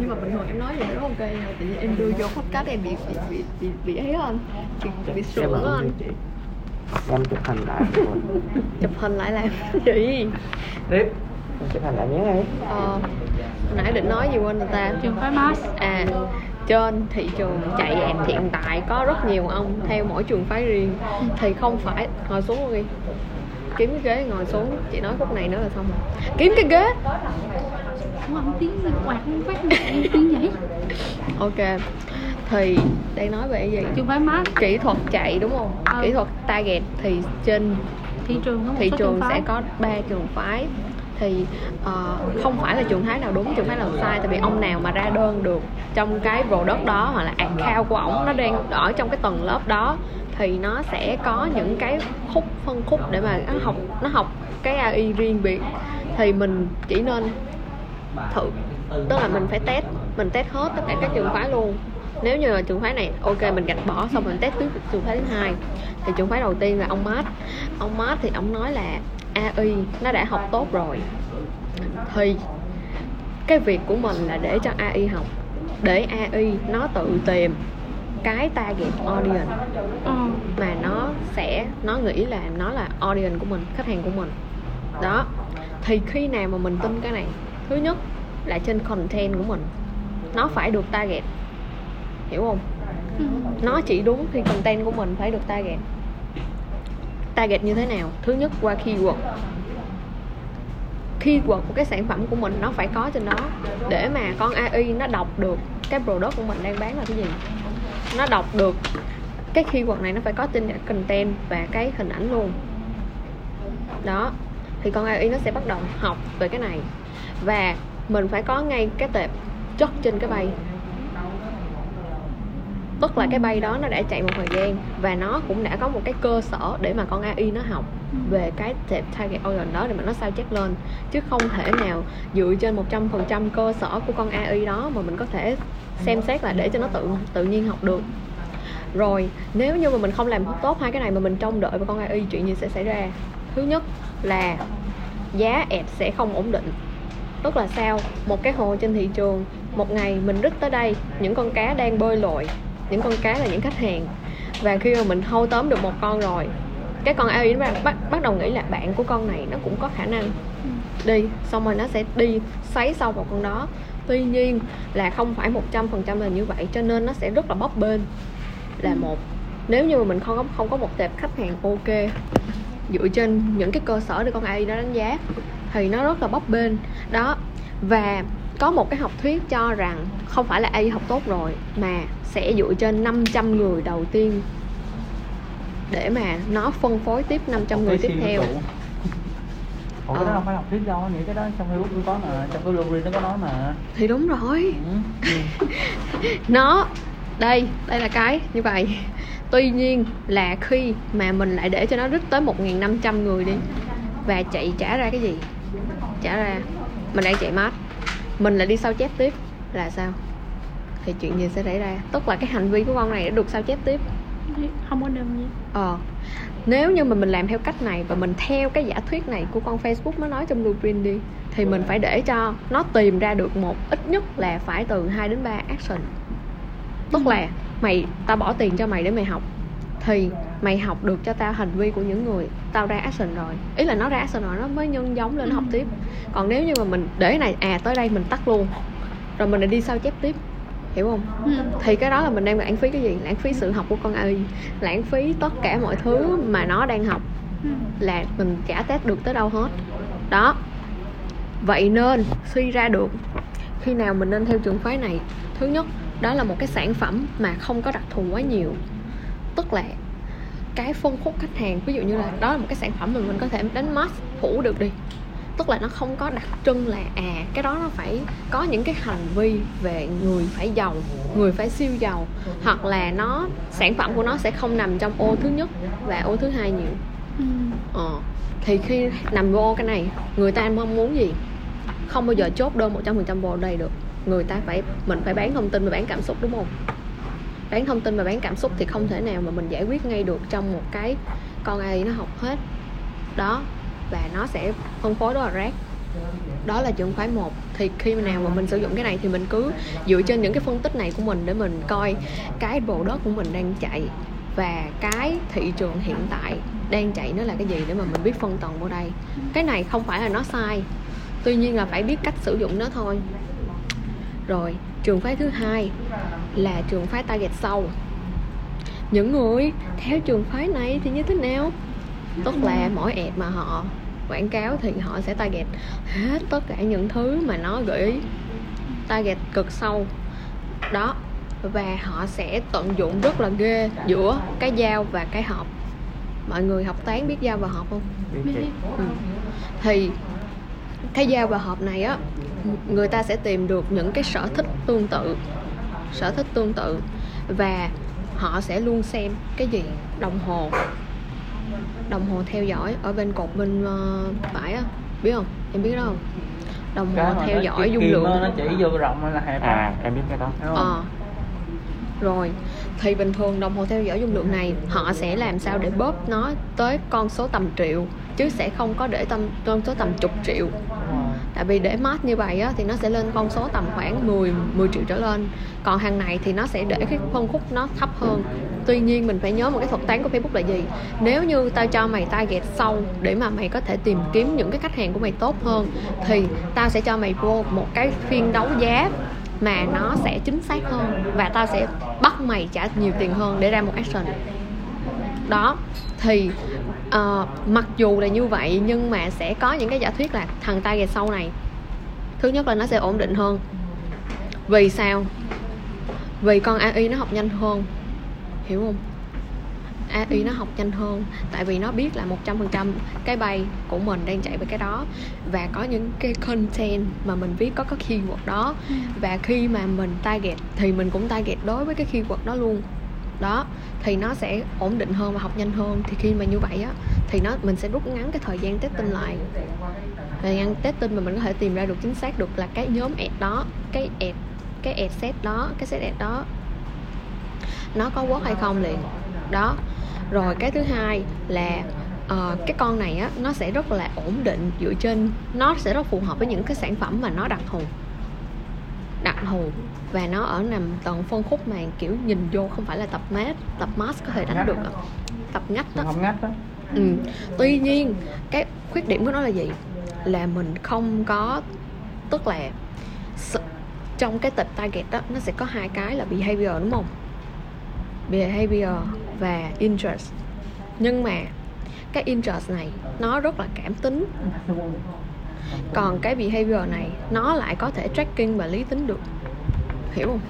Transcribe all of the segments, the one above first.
nhưng mà bình thường em nói gì rất ok nha tự nhiên em đưa vô podcast em bị bị bị bị, bị ấy anh bị, bị sượng á anh em chụp hình lại chụp hình lại làm gì? Tiếp. Em chụp hình lại nhé ấy. Ờ, nãy định nói gì quên người ta. Trường phái mass à trên thị trường chạy em hiện tại có rất nhiều ông theo mỗi trường phái riêng. Thì không phải ngồi xuống luôn đi. Kiếm cái ghế ngồi xuống. Chị nói khúc này nữa là xong rồi. Kiếm cái ghế Ủa ông tiếng gì quạt không phát em tiếng vậy? Ok thì đang nói về cái gì? Trường phái mass kỹ thuật chạy đúng không? Ừ. kỹ thuật target thì trên thị trường có một thị trường sẽ có ba trường phái. Thì ờ, không phải là trường phái nào đúng trường phái nào sai tại vì ông nào mà ra đơn được trong cái product đó hoặc là account của ổng nó đang ở trong cái tầng lớp đó thì nó sẽ có những cái khúc phân khúc để mà nó học nó học cái AI riêng biệt. Thì mình chỉ nên thử. tức là mình phải test mình test hết tất cả các trường phái luôn. Nếu như là trường phái này ok mình gạch bỏ xong mình test tiếp trường phái thứ hai thì trường phái đầu tiên là ông Mát ông Mát thì ông nói là AI nó đã học tốt rồi. Thì cái việc của mình là để cho AI học để AI nó tự tìm cái target audience Ờ. mà nó sẽ nó nghĩ là nó là audience của mình khách hàng của mình. Đó. Thì khi nào mà mình tin cái này thứ nhất là trên content của mình. Nó phải được target. Hiểu không? Ừ. nó chỉ đúng khi content của mình phải được target. Target như thế nào? Thứ nhất qua keyword. Keyword của cái sản phẩm của mình nó phải có trên đó để mà con AI nó đọc được cái product của mình đang bán là cái gì. Nó đọc được cái keyword này nó phải có trên cả content và cái hình ảnh luôn. Đó. Thì con AI nó sẽ bắt đầu học về cái này và mình phải có ngay cái tệp chất trên cái bay. Tức là cái bay đó nó đã chạy một thời gian và nó cũng đã có một cái cơ sở để mà con AI nó học về cái tệp target audience đó để mà nó sao chép lên. Chứ không thể nào dựa trên 100% cơ sở của con AI đó mà mình có thể xem xét là để cho nó tự tự nhiên học được. Rồi, nếu như mà mình không làm tốt hai cái này mà mình trông đợi vào con AI chuyện gì sẽ xảy ra? Thứ nhất là giá ad sẽ không ổn định tức là sao? Một cái hồ trên thị trường một ngày mình rít tới đây những con cá đang bơi lội những con cá là những khách hàng. Và khi mà mình hâu tóm được một con rồi cái con AI nó bắt, bắt đầu nghĩ là bạn của con này nó cũng có khả năng đi xong rồi nó sẽ đi xoáy sâu vào con đó. Tuy nhiên là không phải một trăm phần trăm là như vậy cho nên nó sẽ rất là bấp bênh là một. Nếu như mà mình không có không có một tệp khách hàng ok dựa trên những cái cơ sở để con AI nó đánh giá thì nó rất là bấp bênh. Đó và có một cái học thuyết cho rằng không phải là AI học tốt rồi mà sẽ dựa trên 500 người đầu tiên để mà nó phân phối tiếp 500 người tiếp theo. Ủa cái đó Ờ. không phải học thuyết đâu, nghĩ cái đó trong Facebook cũng có mà, trong cái blog nó có nói mà. Thì đúng rồi. Ừ. nó đây đây là cái như vậy. Tuy nhiên là khi mà mình lại để cho nó rít tới 1.500 người đi và chạy trả ra cái gì trả ra. Mình đang chạy mát mình lại đi sao chép tiếp. Là sao? Thì chuyện gì sẽ xảy ra? Tức là cái hành vi của con này đã được sao chép tiếp. Không có đơn gì. Ờ. Nếu như mà mình làm theo cách này và mình theo cái giả thuyết này của con Facebook nó nói trong blueprint đi thì mình phải để cho nó tìm ra được một ít nhất là phải từ 2 đến 3 action. Tức là mày tao bỏ tiền cho mày để mày học thì mày học được cho tao hành vi của những người. Tao ra action rồi. Ý là nó ra action rồi nó mới nhân giống lên nó học tiếp. Còn nếu như mà mình để này à tới đây mình tắt luôn. Rồi mình lại đi sao chép tiếp. Hiểu không? Ừ. thì cái đó là mình đang lãng phí cái gì? Lãng phí sự học của con AI lãng phí tất cả mọi thứ mà nó đang học. Ừ. là mình chả test được tới đâu hết. Đó. Vậy nên suy ra được khi nào mình nên theo trường phái này. Thứ nhất đó là một cái sản phẩm mà không có đặc thù quá nhiều tức là cái phân khúc khách hàng ví dụ như là đó là một cái sản phẩm mà mình có thể đánh mass phủ được đi. Tức là nó không có đặc trưng là à cái đó nó phải có những cái hành vi về người phải giàu người phải siêu giàu hoặc là nó sản phẩm của nó sẽ không nằm trong ô thứ nhất và ô thứ hai nhiều. Ừ. ờ thì khi nằm vô cái này người ta mong muốn gì? Không bao giờ chốt đơn 100% vào đây được. Người ta phải mình phải bán thông tin và bán cảm xúc đúng không bán thông tin và bán cảm xúc thì không thể nào mà mình giải quyết ngay được trong một cái con AI nó học hết. Đó, và nó sẽ phân phối đó là rác. Đó là trường phái một. Thì khi nào mà mình sử dụng cái này thì mình cứ dựa trên những cái phân tích này của mình để mình coi cái bộ đất của mình đang chạy và cái thị trường hiện tại đang chạy nó là cái gì để mà mình biết phân tầng vô đây. Cái này không phải là nó sai. Tuy nhiên là phải biết cách sử dụng nó thôi rồi trường phái thứ hai là trường phái target sâu những người theo trường phái này thì như thế nào? Tức là mỗi app mà họ quảng cáo thì họ sẽ target hết tất cả những thứ mà nó gợi ý target cực sâu. Đó và họ sẽ tận dụng rất là ghê giữa cái dao và cái hộp mọi người học toán biết dao và hộp không? Biết ừ. thì cái dao và hộp này á người ta sẽ tìm được những cái sở thích tương tự sở thích tương tự và họ sẽ luôn xem cái gì đồng hồ đồng hồ theo dõi ở bên cột bên uh, phải á biết không em biết đó không đồng hồ theo nó dõi dung lượng nó chỉ vô rộng hay là hẹp à em biết cái đó? Ờ. Rồi thì bình thường đồng hồ theo dõi dung lượng này họ sẽ làm sao để bóp nó tới con số tầm triệu chứ sẽ không có để tâm con số tầm chục triệu tại vì để mod như vậy á, thì nó sẽ lên con số tầm khoảng 10 10 triệu trở lên. Còn hàng này thì nó sẽ để cái phân khúc nó thấp hơn. Tuy nhiên mình phải nhớ một cái thuật toán của Facebook là gì? Nếu như tao cho mày target sâu để mà mày có thể tìm kiếm những cái khách hàng của mày tốt hơn thì tao sẽ cho mày vô một cái phiên đấu giá mà nó sẽ chính xác hơn và tao sẽ bắt mày trả nhiều tiền hơn để ra một action. Đó thì ờ, mặc dù là như vậy nhưng mà sẽ có những cái giả thuyết là thằng target sâu này. Thứ nhất là nó sẽ ổn định hơn. Vì sao? Vì con AI nó học nhanh hơn. Hiểu không? AI nó học nhanh hơn. Tại vì nó biết là 100% cái bay của mình đang chạy với cái đó. Và có những cái content mà mình viết có có keyword đó. Và khi mà mình target thì mình cũng target đối với cái keyword đó luôn. Đó thì nó sẽ ổn định hơn và học nhanh hơn. Thì khi mà như vậy á thì nó mình sẽ rút ngắn cái thời gian test tin lại. Thời gian tin mà mình có thể tìm ra được chính xác được là cái nhóm ad đó cái ad cái ad set đó cái set ad đó nó có work hay không liền. Đó. Rồi cái thứ hai là uh, cái con này á nó sẽ rất là ổn định dựa trên nó sẽ rất phù hợp với những cái sản phẩm mà nó đặc thù đặc thù. Và nó ở nằm tầng phân khúc mà kiểu nhìn vô không phải là tập mát tập mass có thể đánh được tập ngách đó không ngắt đó ừ. tuy nhiên cái khuyết điểm của nó là gì? Là mình không có tức là trong cái tệp target đó nó sẽ có hai cái là behavior đúng không? Behavior và interest. Nhưng mà cái interest này nó rất là cảm tính còn cái behavior này nó lại có thể tracking và lý tính được. Hiểu không?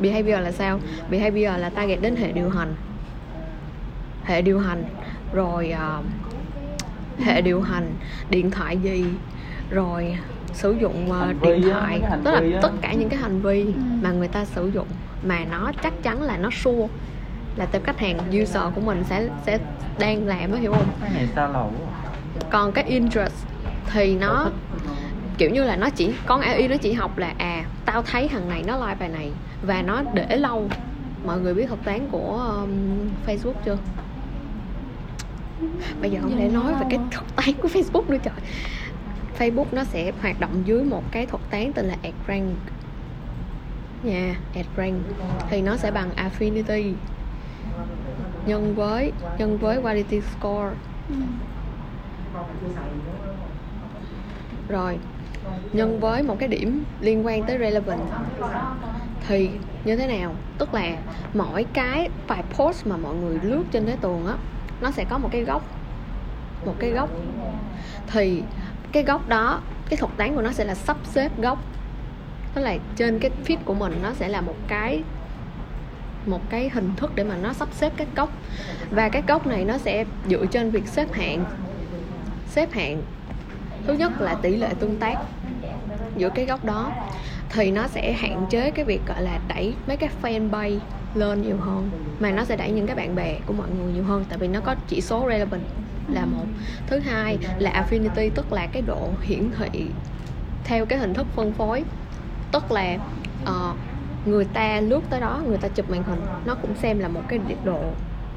Behavior là sao? Behavior là target đến hệ điều hành. Hệ điều hành rồi ờ, hệ điều hành điện thoại gì rồi sử dụng vi điện á, thoại. tức là á. tất cả những cái hành vi mà người ta sử dụng mà nó chắc chắn là nó sure. Là tệp khách hàng user của mình sẽ sẽ đang làm đó hiểu không? Cái này sao lầu còn cái interest thì nó kiểu như là nó chỉ con AI nó chỉ học là à tao thấy thằng này nó like bài này và nó để lâu. Mọi người biết thuật toán của um, Facebook chưa? Bây giờ không thể nói về cái thuật toán của Facebook nữa trời. Facebook nó sẽ hoạt động dưới một cái thuật toán tên là ad rank nha ad rank thì nó sẽ bằng affinity. Nhân với nhân với quality score rồi. Nhân với một cái điểm liên quan tới relevant thì như thế nào? Tức là mỗi cái bài post mà mọi người lướt trên cái tường á, nó sẽ có một cái góc. Một cái góc. Thì cái góc đó, cái thuật toán của nó sẽ là sắp xếp góc. Tức là trên cái feed của mình nó sẽ là một cái một cái hình thức để mà nó sắp xếp các góc. Và các góc này nó sẽ dựa trên việc xếp hạng. Xếp hạng thứ nhất là tỷ lệ tương tác giữa cái góc đó thì nó sẽ hạn chế cái việc gọi là đẩy mấy cái fanpage lên nhiều hơn mà nó sẽ đẩy những cái bạn bè của mọi người nhiều hơn tại vì nó có chỉ số relevant là một. Thứ hai là affinity tức là cái độ hiển thị theo cái hình thức phân phối. Tức là ờ, người ta lướt tới đó người ta chụp màn hình nó cũng xem là một cái độ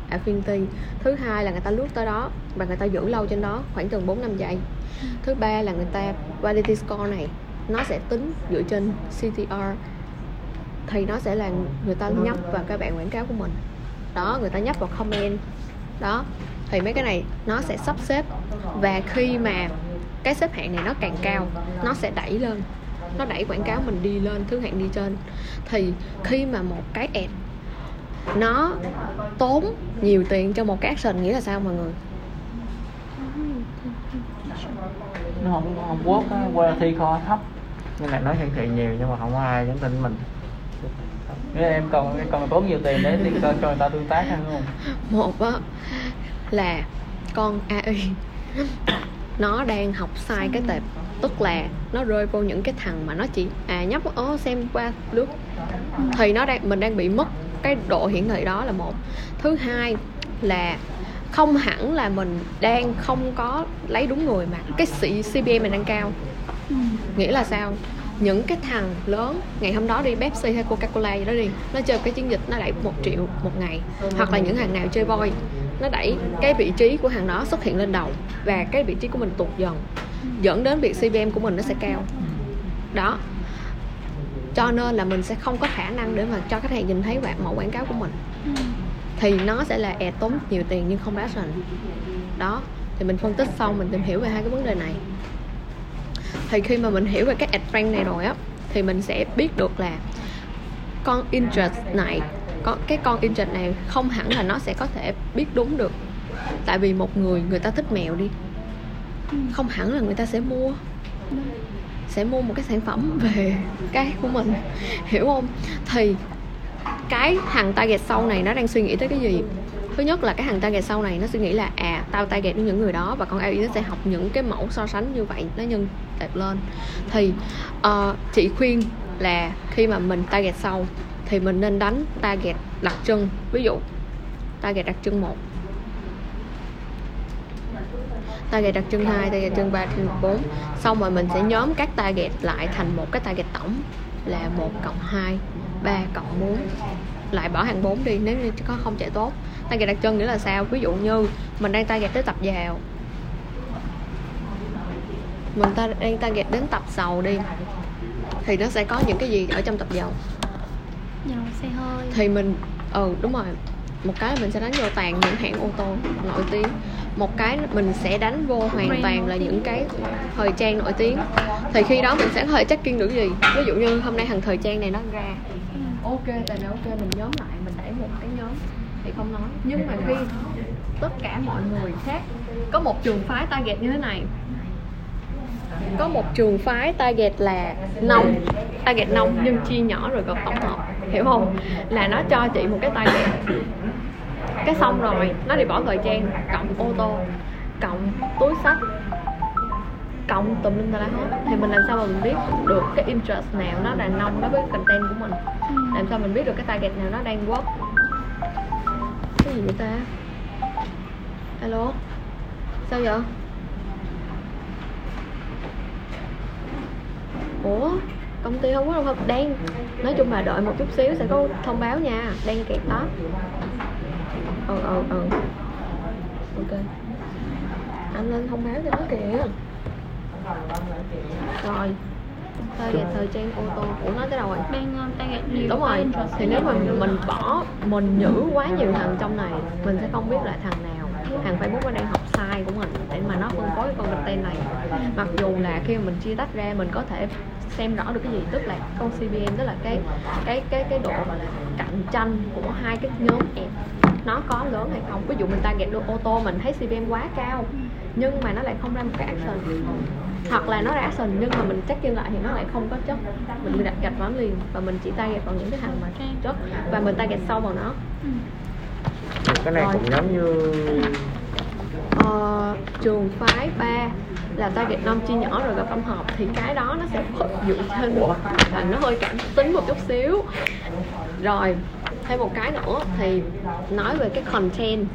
affinity thứ hai là người ta lướt tới đó và người ta giữ lâu trên đó khoảng chừng 4 năm giây. Thứ ba là người ta quality score này, nó sẽ tính dựa trên CTR thì nó sẽ là người ta nhấp vào cái bạn quảng cáo của mình. Đó, người ta nhấp vào comment. Đó, thì mấy cái này nó sẽ sắp xếp và khi mà cái xếp hạng này nó càng cao, nó sẽ đẩy lên. Nó đẩy quảng cáo mình đi lên, thứ hạng đi trên. Thì khi mà một cái ad nó tốn nhiều tiền cho một cái action nghĩa là sao mọi người? Nó không không á qua thi kho thấp. Nhưng mà nó hiển thị nhiều nhưng mà không có ai nhắn tin mình. Nếu em còn em còn tốn nhiều tiền để đi cho cho người ta tương tác hay không? Một á là con AI nó đang học sai cái tệp tức là nó rơi vô những cái thằng mà nó chỉ à nhấp ố xem qua lướt. Thì nó đang mình đang bị mất cái độ hiển thị đó là một. Thứ hai là không hẳn là mình đang không có lấy đúng người mà cái sĩ CPM mình đang cao. Ừ. nghĩa là sao? Những cái thằng lớn ngày hôm đó đi Pepsi hay Coca-Cola gì đó đi nó chơi cái chiến dịch nó đẩy một triệu một ngày. Hoặc là những hàng nào chơi voi nó đẩy cái vị trí của hàng đó xuất hiện lên đầu và cái vị trí của mình tụt dần. Dẫn đến việc CPM của mình nó sẽ cao. Đó cho nên là mình sẽ không có khả năng để mà cho khách hàng nhìn thấy quảng mẫu quảng cáo của mình. Ừ. thì nó sẽ là ad tốn nhiều tiền nhưng không action đó thì mình phân tích xong mình tìm hiểu về hai cái vấn đề này. Thì khi mà mình hiểu về cái ad rank này rồi á thì mình sẽ biết được là con interest này con cái con interest này không hẳn là nó sẽ có thể biết đúng được. Tại vì một người người ta thích mèo đi. Ừ. không hẳn là người ta sẽ mua sẽ mua một cái sản phẩm về cái của mình hiểu không? Thì cái thằng target sau này nó đang suy nghĩ tới cái gì? Thứ nhất là cái thằng target sau này nó suy nghĩ là à tao target đến những người đó và con AI nó sẽ học những cái mẫu so sánh như vậy nó nhân đẹp lên. Thì uh, chị khuyên là khi mà mình target sau thì mình nên đánh target đặc trưng. Ví dụ target đặc trưng một target đặc trưng 2, target đặc trưng 3, target 4 Xong rồi mình sẽ nhóm các target lại thành một cái target tổng là 1 cộng 2, 3 cộng 4 Lại bỏ hàng 4 đi nếu như có không chạy tốt. Target đặc trưng nghĩa là sao? Ví dụ như mình đang target tới tập giàu. Mình ta đang target đến tập giàu đi Thì nó sẽ có những cái gì ở trong tập giàu? Dầu xe hơi. Thì mình ừ đúng rồi một cái là mình sẽ đánh vô toàn những hãng ô tô nổi tiếng. Một cái mình sẽ đánh vô hoàn toàn là những cái thời trang nổi tiếng. Thì khi đó mình sẽ có thể tracking được gì? Ví dụ như hôm nay thằng thời trang này nó ra. Ừ. ok tại này ok mình nhóm lại mình đẩy một cái nhóm thì không nói. Nhưng mà khi tất cả mọi người khác có một trường phái target như thế này. Có một trường phái target là nông target nông nhưng chia nhỏ rồi gộp tổng hợp hiểu không? Là nó cho chị một cái target cái xong rồi nó đi bỏ thời trang cộng ô tô cộng túi sách cộng tùm lum tà la hết. Thì mình làm sao mà mình biết được cái interest nào nó là nông đối với content của mình? Ừ. làm sao mình biết được cái target nào nó đang work? Cái gì vậy ta? Alo? Sao vậy? Ủa? Công ty không có đâu không đang nói chung là đợi một chút xíu sẽ có thông báo nha đang kẹt đó ừ ừ ừ. Ok. Anh lên thông báo cho nó kìa. Rồi. Target thời trang ô tô ủa nói tới đâu rồi? Đang target nhiều đúng rồi. thì nếu mà mình bỏ mình nhử quá nhiều thằng trong này mình sẽ không biết là thằng nào thằng facebook nó đang học sai của mình để mà nó phân phối con content này. Mặc dù là khi mà mình chia tách ra mình có thể xem rõ được cái gì tức là con CPM tức là cái cái cái cái độ gọi là cạnh tranh của hai cái nhóm app nó có lớn hay không? Ví dụ mình target được ô tô mình thấy CPM quá cao nhưng mà nó lại không ra một cái action. Hoặc là nó ra action nhưng mà mình check in lại thì nó lại không có chất mình đặt gạch vào liền và mình chỉ target vào những cái thằng mà chất và mình target sâu vào nó. Ừ. cái này Rồi. cũng giống như ờ, trường phái 3 là target năm chia nhỏ rồi gặp tổng hợp thì cái đó nó sẽ dựa trên là nó hơi cảm tính một chút xíu. Rồi thêm một cái nữa thì nói về cái content.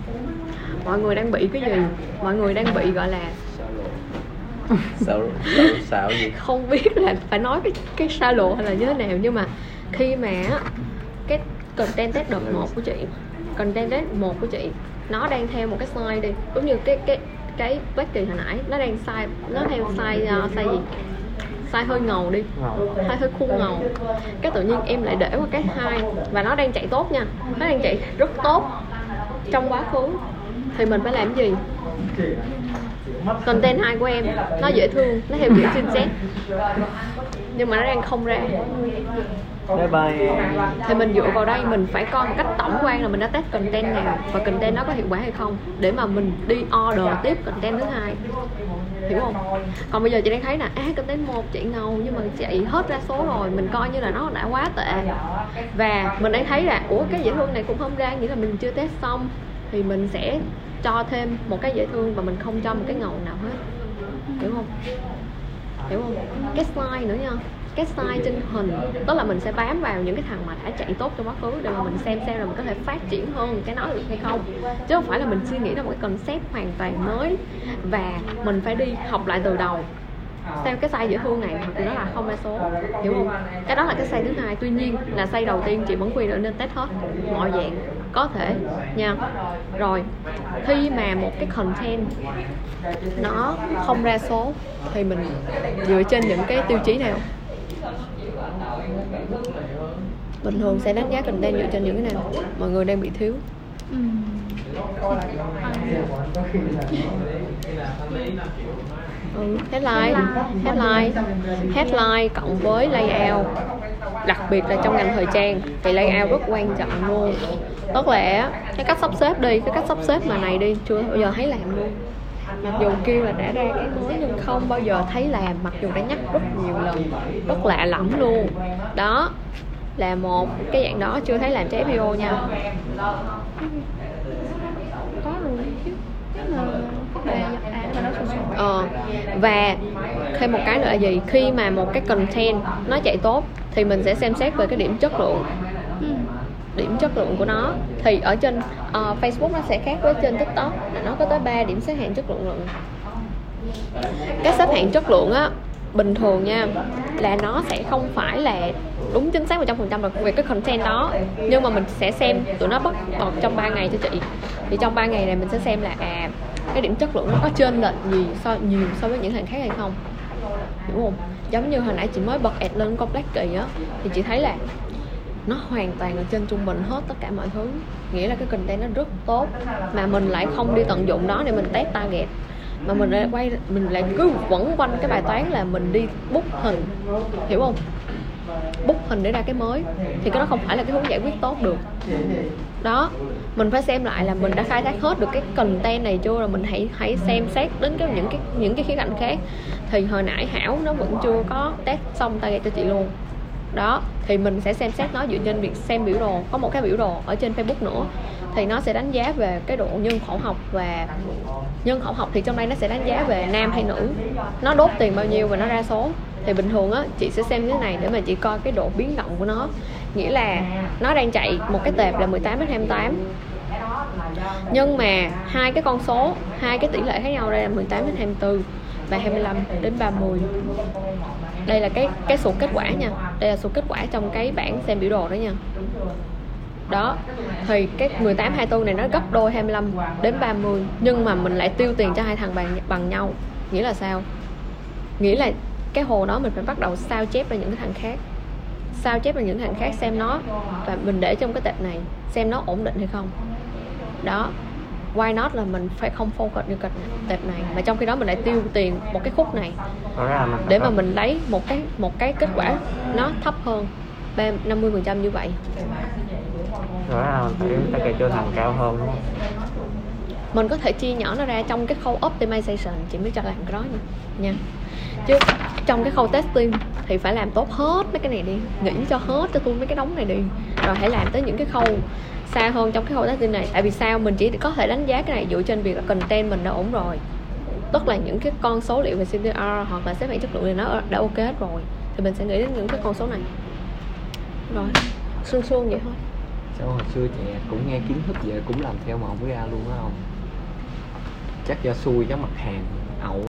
Mọi người đang bị cái gì? Mọi người đang bị gọi là xạo xạo gì không biết là phải nói cái cái xa lộ hay là như thế nào nhưng mà khi mà cái content test đợt 1 của chị content test 1 của chị nó đang theo một cái size đi. Giống như cái cái cái Becky hồi nãy nó đang size nó theo size uh, size gì size hơi ngầu đi. Size hơi khung ngầu. Cái tự nhiên em lại để qua cái hai. Và nó đang chạy tốt nha. Nó đang chạy rất tốt trong quá khứ. Thì mình phải làm gì? Content hai của em nó dễ thương nó theo kiểu xin xét nhưng mà nó đang không ra bye bye. Thì mình dựa vào đây, mình phải coi một cách tổng quan là mình đã test content nào và content nó có hiệu quả hay không, để mà mình đi order tiếp content thứ hai. Hiểu không? Còn bây giờ chị đang thấy là á content một chị ngầu, nhưng mà chị hết ra số rồi, mình coi như là nó đã quá tệ. Và mình đang thấy là, ủa, cái dễ thương này cũng không ra, nghĩa là mình chưa test xong, thì mình sẽ cho thêm một cái dễ thương và mình không cho một cái ngầu nào hết. Hiểu không? Hiểu không? Cái slide nữa nha cái style trên hình. Tức là mình sẽ bám vào những cái thằng mà đã chạy tốt trong quá khứ để mà mình xem xem là mình có thể phát triển hơn cái nói được hay không. Chứ không phải là mình suy nghĩ ra một cái concept hoàn toàn mới và mình phải đi học lại từ đầu. Xem cái size dễ thương này thật nó là không ra số, hiểu không? Cái đó là cái size thứ hai. Tuy nhiên là size đầu tiên chị vẫn quyền là nên test hết mọi dạng, có thể nha. Rồi, khi mà một cái content nó không ra số thì mình dựa trên những cái tiêu chí nào bình thường sẽ đánh giá content dựa trên những cái nào? Mọi người đang bị thiếu. Ừ. ừ, headline headline headline cộng với layout đặc biệt là trong ngành thời trang thì layout rất quan trọng luôn. Tức là cái cách sắp xếp đi cái cách sắp xếp mà này đi chưa bao giờ thấy làm luôn. Mặc dù kêu là đã ra cái mới nhưng không bao giờ thấy làm mặc dù đã nhắc rất nhiều lần rất lạ lẫm luôn. Đó là một cái dạng đó chưa thấy làm trái FPO nha. Có rồi chứ ờ, và thêm một cái nữa là gì? Khi mà một cái content nó chạy tốt thì mình sẽ xem xét về cái điểm chất lượng. Ừ. điểm chất lượng của nó. Thì ở trên ờ, Facebook nó sẽ khác với trên TikTok là nó có tới 3 điểm xếp hạng chất lượng lận. Cái xếp hạng chất lượng á bình thường nha, là nó sẽ không phải là đúng chính xác 100% là về cái content đó. Nhưng mà mình sẽ xem tụi nó bắt bật trong 3 ngày cho chị. Thì trong 3 ngày này mình sẽ xem là à cái điểm chất lượng nó có trên lệch gì so, nhiều so với những hàng khác hay không. Đúng không? Giống như hồi nãy chị mới bật ad lên con Black Kỳ á, thì chị thấy là nó hoàn toàn ở trên trung bình hết tất cả mọi thứ. Nghĩa là cái content nó rất tốt, mà mình lại không đi tận dụng nó để mình test target mà mình lại quay mình lại cứ quẩn quanh cái bài toán là mình đi bút hình. Hiểu không? Bút hình để ra cái mới. Thì cái đó không phải là cái hướng giải quyết tốt được. Đó. Mình phải xem lại là mình đã khai thác hết được cái content này chưa, rồi mình hãy hãy xem xét đến cái những cái những cái khía cạnh khác. Thì hồi nãy hảo nó vẫn chưa có test xong target cho chị luôn đó, thì mình sẽ xem xét nó dựa trên việc xem biểu đồ, có một cái biểu đồ ở trên facebook nữa. Thì nó sẽ đánh giá về cái độ nhân khẩu học và nhân khẩu học thì trong đây nó sẽ đánh giá về nam hay nữ. Nó đốt tiền bao nhiêu và nó ra số. Thì bình thường á, chị sẽ xem cái này để mà chị coi cái độ biến động của nó. Nghĩa là nó đang chạy một cái tệp là 18 đến 28 nhưng mà hai cái con số, hai cái tỷ lệ khác nhau đây là 18 đến 24 và 25 đến 30 đây là cái cái số kết quả nha đây là số kết quả trong cái bảng xem biểu đồ đó nha. Đó, thì cái 18 24 này nó gấp đôi 25 đến 30 nhưng mà mình lại tiêu tiền cho hai thằng bằng bằng nhau. Nghĩa là sao? Nghĩa là cái hồ đó mình phải bắt đầu sao chép ra những cái thằng khác. Sao chép ra những thằng khác xem nó và mình để trong cái tệp này xem nó ổn định hay không. Đó why not là mình phải không focus như kịch tệp này? Mà trong khi đó mình lại tiêu tiền một cái khúc này. Để mà mình lấy một cái một cái kết quả nó thấp hơn ba 50 phần trăm như vậy. Ràng là phải phải kể cho thằng cao hơn đúng không? Mình có thể chia nhỏ nó ra trong cái khâu optimization. Chị mới cho làm cái đó nha, nha. chứ trong cái khâu testing thì phải làm tốt hết mấy cái này đi. Nghĩ cho hết cho tôi mấy cái đống này đi rồi hãy làm tới những cái khâu xa hơn trong cái khâu testing này. Tại vì sao? Mình chỉ có thể đánh giá cái này dựa trên việc là content mình đã ổn rồi. Tức là những cái con số liệu về CTR hoặc là xếp hạng chất lượng thì nó đã ok hết rồi. Thì mình sẽ nghĩ đến những cái con số này. Rồi suông suông vậy thôi. Sao hồi xưa trẻ cũng nghe kiến thức vậy cũng làm theo mà không có ra luôn á không? Chắc do xui cái mặt hàng ẩu.